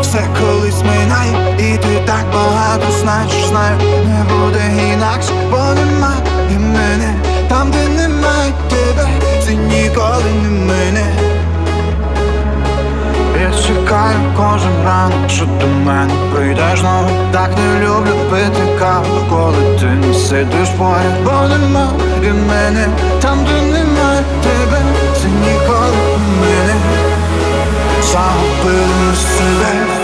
все колись минає, і ти так багато значиш, знаю, не буде інакше, бо немає мене, там, де немає тебе, це ніколи не мине. Я чекаю кожен ранок, що до мене прийдеш знову. Так не люблю пити каву, коли ти не сидиш поряд. Бо нема і мене, там де немає тебе, це ніколи не Sans peine se lève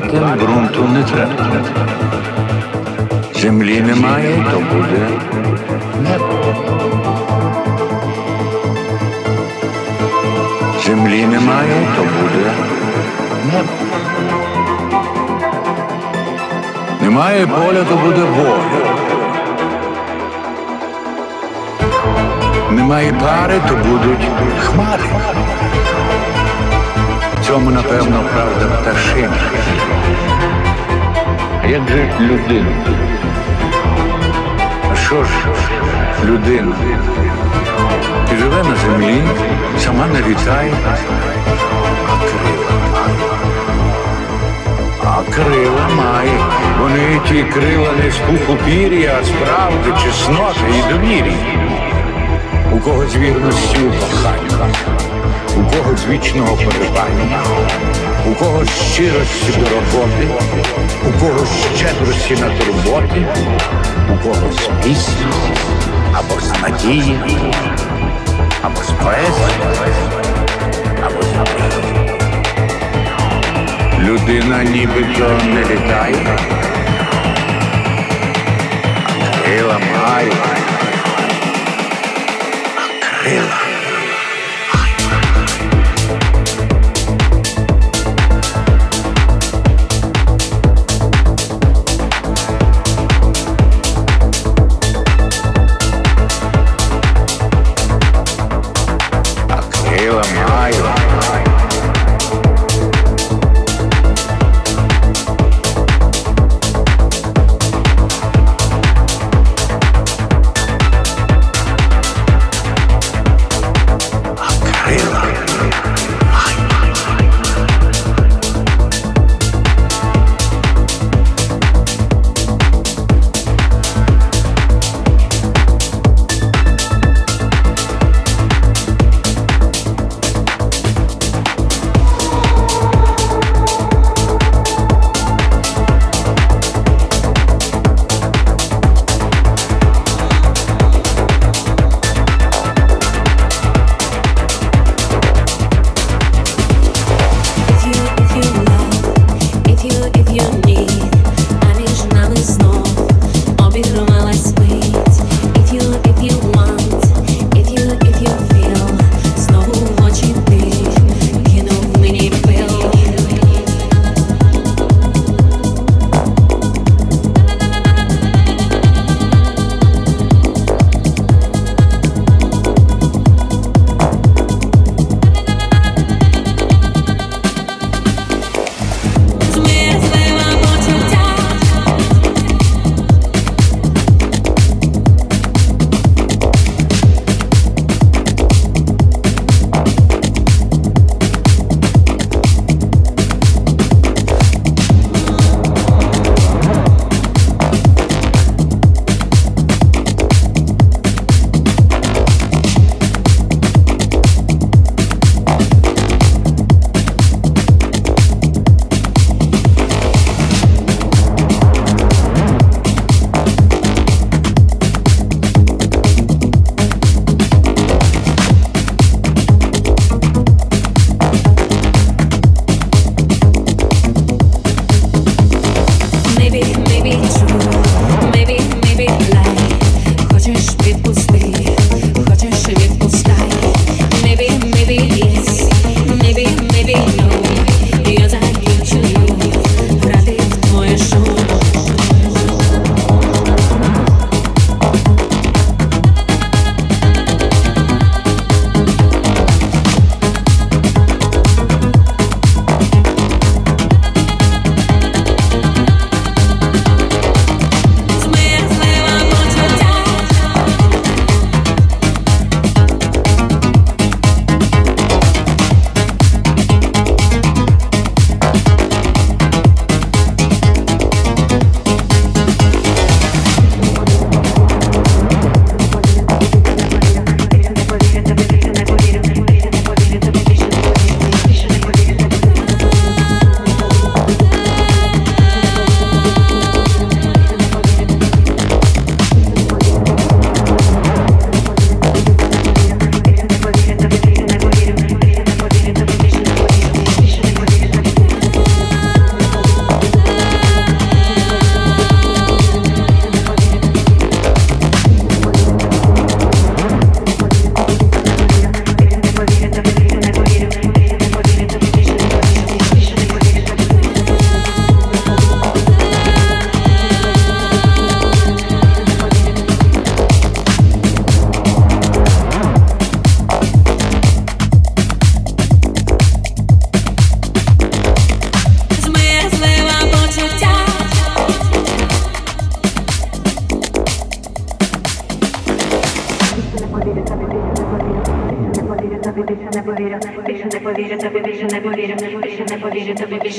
Крилатим ґрунту не треба. Землі немає, то буде небо. Землі немає, то буде небо. Немає поля, то буде воля. Немає пари, то будуть хмари. Цьому, напевно, правда пташина. А як же людина? А що ж людина? Живе на землі, сама не літає, а крила має. А крила має. Вони ті крила не з пуху пір'я, а з правди, чесноти і довір'я. У кого з вірності у кохання, у кого з вічного поривання, у кого щирості до роботи, у кого щедрості на турботи, у кого з пісні, або з надії, або з поезії, або з мрії. Людина нібито не літає, а крила має. Крила.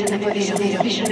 Vision, vision, vision.